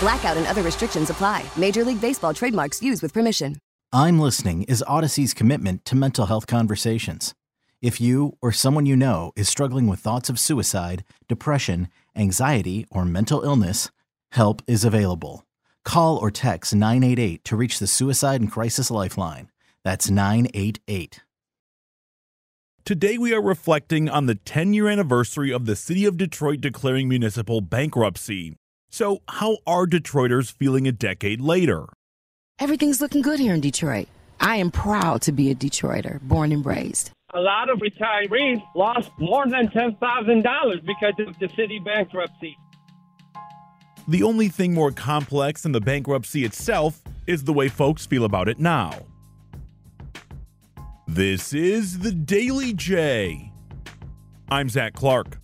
Blackout and other restrictions apply. Major League Baseball trademarks used with permission. I'm listening is Audacy's commitment to mental health conversations. If you or someone you know is struggling with thoughts of suicide, depression, anxiety, or mental illness, help is available. Call or text 988 to reach the Suicide and Crisis Lifeline. That's 988. Today, we are reflecting on the 10 year anniversary of the City of Detroit declaring municipal bankruptcy. So, how are Detroiters feeling a decade later? Everything's looking good here in Detroit. I am proud to be a Detroiter, born and raised. A lot of retirees lost more than $10,000 because of the city bankruptcy. The only thing more complex than the bankruptcy itself is the way folks feel about it now. This is the Daily J. I'm Zach Clark.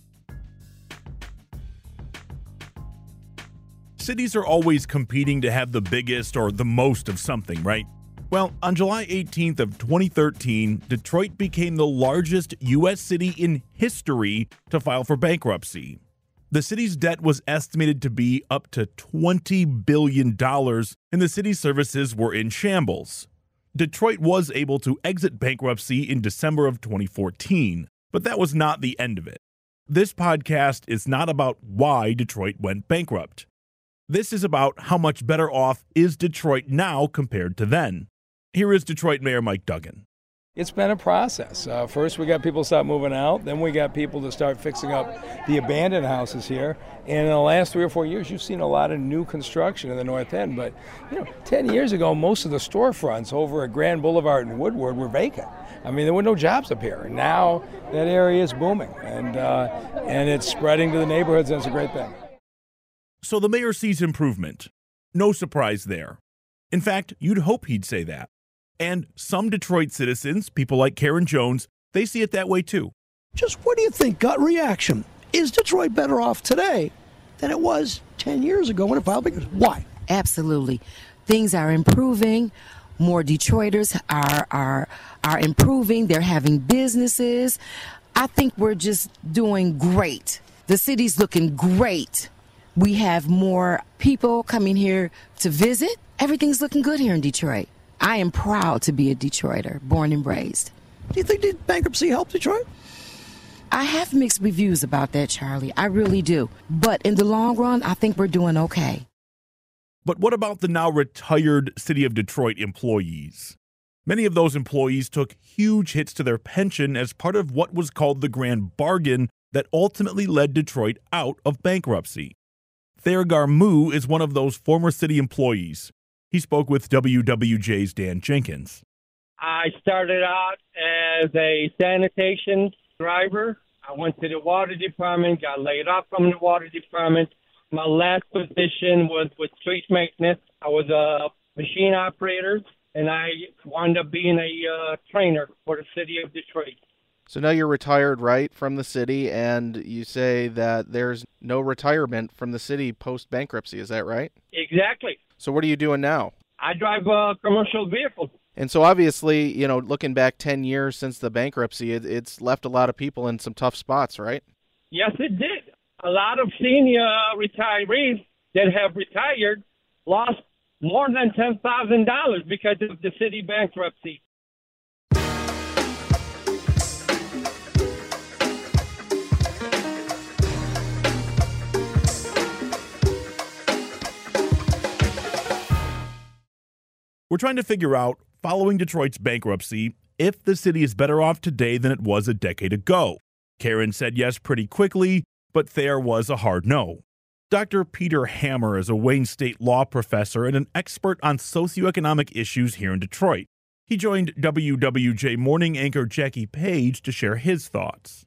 Cities are always competing to have the biggest or the most of something, right? Well, on July 18th of 2013, Detroit became the largest US city in history to file for bankruptcy. The city's debt was estimated to be up to $20 billion, and the city's services were in shambles. Detroit was able to exit bankruptcy in December of 2014, but that was not the end of it. This podcast is not about why Detroit went bankrupt. This is about how much better off is Detroit now compared to then. Here is Detroit Mayor Mike Duggan. It's been a process. Uh, first, we got people to start moving out. Then we got people to start fixing up the abandoned houses here. And in the last three or four years, you've seen a lot of new construction in the North End. But you know, 10 years ago, most of the storefronts over at Grand Boulevard and Woodward were vacant. I mean, there were no jobs up here. Now that area is booming, and uh, and it's spreading to the neighborhoods, and it's a great thing. So the mayor sees improvement. No surprise there. In fact, you'd hope he'd say that. And some Detroit citizens, people like Karen Jones, they see it that way too. Just what do you think, gut reaction? Is Detroit better off today than it was 10 years ago when it filed because why? Absolutely. Things are improving. More Detroiters are are are improving. They're having businesses. I think we're just doing great. The city's looking great. We have more people coming here to visit. Everything's looking good here in Detroit. I am proud to be a Detroiter, born and raised. Do you think did bankruptcy help Detroit? I have mixed reviews about that, Charlie. I really do. But in the long run, I think we're doing okay. But what about the now retired City of Detroit employees? Many of those employees took huge hits to their pension as part of what was called the grand bargain that ultimately led Detroit out of bankruptcy. Theragar Moo is one of those former city employees. He spoke with WWJ's Dan Jenkins. I started out as a sanitation driver. I went to the water department, got laid off from the water department. My last position was with street maintenance. I was a machine operator, and I wound up being a uh, trainer for the city of Detroit. So now you're retired, right, from the city, and you say that there's no retirement from the city post bankruptcy. Is that right? Exactly. So what are you doing now? I drive a commercial vehicle. And so obviously, you know, looking back 10 years since the bankruptcy, it, it's left a lot of people in some tough spots, right? Yes, it did. A lot of senior retirees that have retired lost more than $10,000 because of the city bankruptcy. We're trying to figure out following Detroit's bankruptcy if the city is better off today than it was a decade ago. Karen said yes pretty quickly, but there was a hard no. Dr. Peter Hammer is a Wayne State law professor and an expert on socioeconomic issues here in Detroit. He joined WWJ morning anchor Jackie Page to share his thoughts.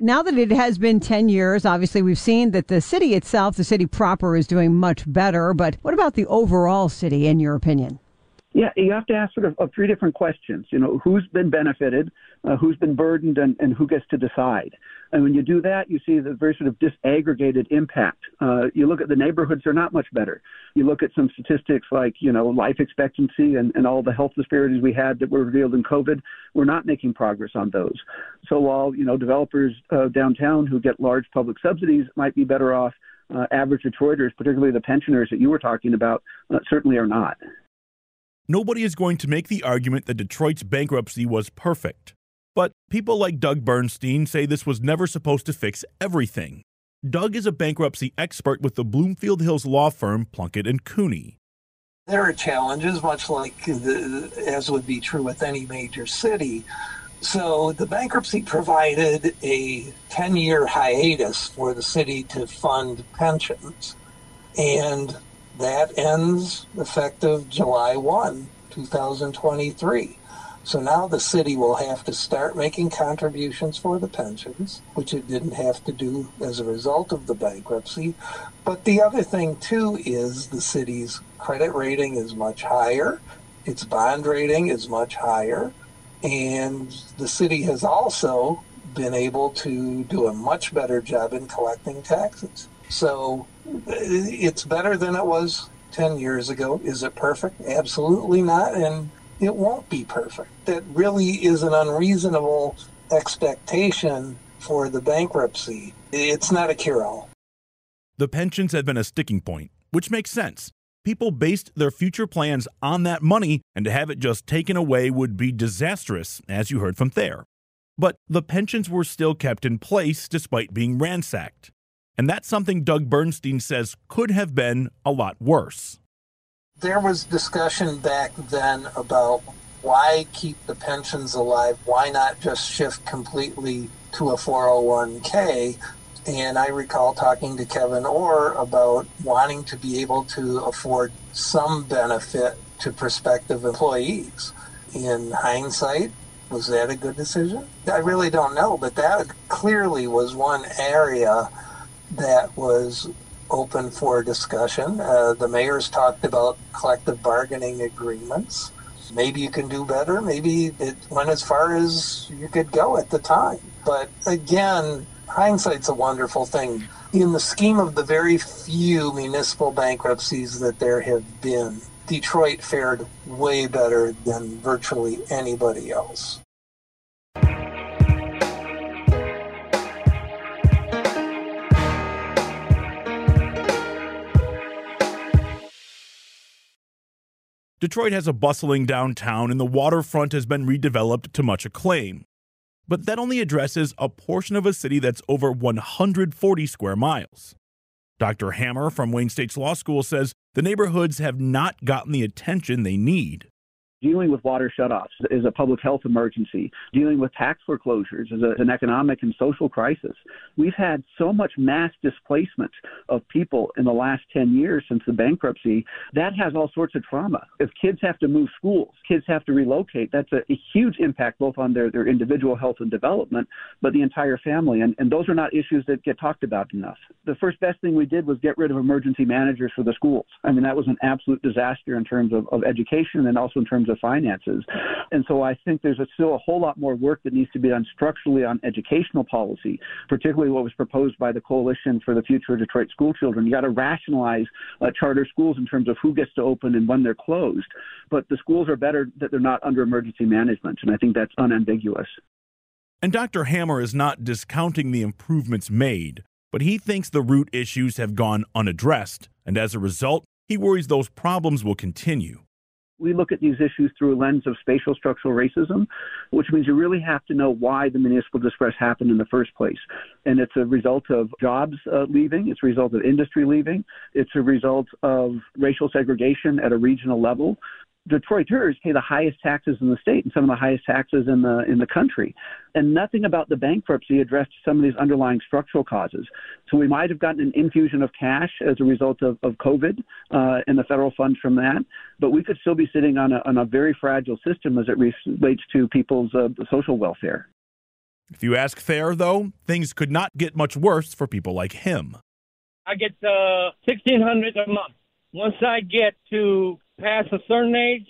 Now that it has been 10 years, obviously we've seen that the city itself, the city proper, is doing much better. But what about the overall city, in your opinion? Yeah, you have to ask sort of, of three different questions. You know, who's been benefited, uh, who's been burdened, and, and who gets to decide. And when you do that, you see the very sort of disaggregated impact. Uh, you look at the neighborhoods; they're not much better. You look at some statistics like you know life expectancy and, and all the health disparities we had that were revealed in COVID. We're not making progress on those. So while you know developers uh, downtown who get large public subsidies might be better off, uh, average Detroiters, particularly the pensioners that you were talking about, uh, certainly are not. Nobody is going to make the argument that Detroit's bankruptcy was perfect. But people like Doug Bernstein say this was never supposed to fix everything. Doug is a bankruptcy expert with the Bloomfield Hills law firm Plunkett and Cooney. There are challenges, much like the, as would be true with any major city. So the bankruptcy provided a 10 year hiatus for the city to fund pensions. And that ends effective July 1, 2023. So now the city will have to start making contributions for the pensions, which it didn't have to do as a result of the bankruptcy. But the other thing, too, is the city's credit rating is much higher, its bond rating is much higher, and the city has also been able to do a much better job in collecting taxes. So it's better than it was 10 years ago. Is it perfect? Absolutely not. And it won't be perfect. That really is an unreasonable expectation for the bankruptcy. It's not a cure all. The pensions have been a sticking point, which makes sense. People based their future plans on that money, and to have it just taken away would be disastrous, as you heard from Thayer. But the pensions were still kept in place despite being ransacked. And that's something Doug Bernstein says could have been a lot worse. There was discussion back then about why keep the pensions alive? Why not just shift completely to a 401k? And I recall talking to Kevin Orr about wanting to be able to afford some benefit to prospective employees. In hindsight, was that a good decision? I really don't know, but that clearly was one area that was open for discussion. Uh, the mayor's talked about collective bargaining agreements. Maybe you can do better. Maybe it went as far as you could go at the time. But again, hindsight's a wonderful thing. In the scheme of the very few municipal bankruptcies that there have been, Detroit fared way better than virtually anybody else. Detroit has a bustling downtown, and the waterfront has been redeveloped to much acclaim. But that only addresses a portion of a city that's over 140 square miles. Dr. Hammer from Wayne State's Law School says the neighborhoods have not gotten the attention they need. Dealing with water shutoffs is a public health emergency. Dealing with tax foreclosures is a, an economic and social crisis. We've had so much mass displacement of people in the last 10 years since the bankruptcy. That has all sorts of trauma. If kids have to move schools, kids have to relocate, that's a, a huge impact both on their, their individual health and development, but the entire family. And, and those are not issues that get talked about enough. The first best thing we did was get rid of emergency managers for the schools. I mean, that was an absolute disaster in terms of, of education and also in terms of the finances. And so I think there's a, still a whole lot more work that needs to be done structurally on educational policy, particularly what was proposed by the Coalition for the Future of Detroit School Children. You got to rationalize uh, charter schools in terms of who gets to open and when they're closed. But the schools are better that they're not under emergency management, and I think that's unambiguous. And Dr. Hammer is not discounting the improvements made, but he thinks the root issues have gone unaddressed, and as a result, he worries those problems will continue we look at these issues through a lens of spatial structural racism, which means you really have to know why the municipal distress happened in the first place. And it's a result of jobs uh, leaving, it's a result of industry leaving, it's a result of racial segregation at a regional level. Detroiters pay the highest taxes in the state and some of the highest taxes in the in the country. And nothing about the bankruptcy addressed some of these underlying structural causes. So we might have gotten an infusion of cash as a result of, of COVID uh, and the federal funds from that, but we could still be sitting on a, on a very fragile system as it relates to people's uh, social welfare. If you ask Thayer, though, things could not get much worse for people like him. I get uh, sixteen hundred a month. Once I get to past a certain age,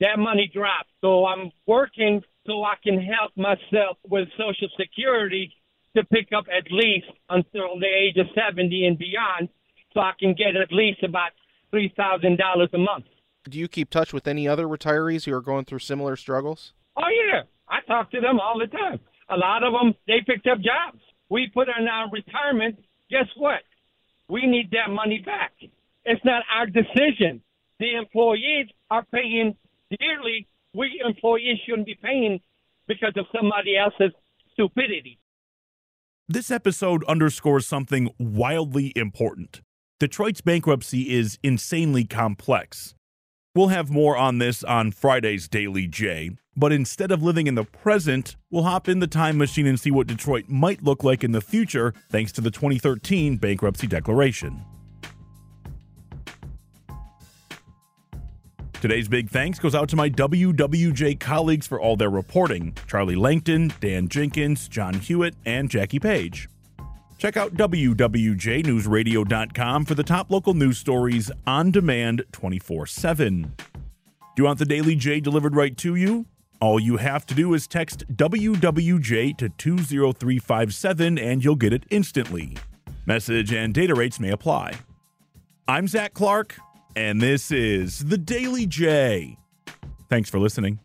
that money drops. So I'm working so I can help myself with Social Security to pick up at least until the age of 70 and beyond, so I can get at least about $3,000 a month. Do you keep touch with any other retirees who are going through similar struggles? Oh, yeah. I talk to them all the time. A lot of them, they picked up jobs. We put in our retirement. Guess what? We need that money back. It's not our decision. The employees are paying dearly. We employees shouldn't be paying because of somebody else's stupidity. This episode underscores something wildly important. Detroit's bankruptcy is insanely complex. We'll have more on this on Friday's Daily J, but instead of living in the present, we'll hop in the time machine and see what Detroit might look like in the future thanks to the 2013 bankruptcy declaration. Today's big thanks goes out to my WWJ colleagues for all their reporting Charlie Langton, Dan Jenkins, John Hewitt, and Jackie Page. Check out WWJNewsRadio.com for the top local news stories on demand 24 7. Do you want the Daily J delivered right to you? All you have to do is text WWJ to 20357 and you'll get it instantly. Message and data rates may apply. I'm Zach Clark and this is The Daily J. Thanks for listening.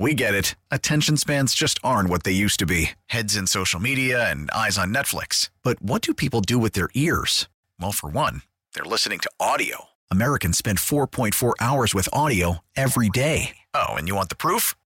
We get it. Attention spans just aren't what they used to be heads in social media and eyes on Netflix. But what do people do with their ears? Well, for one, they're listening to audio. Americans spend 4.4 hours with audio every day. Oh, and you want the proof?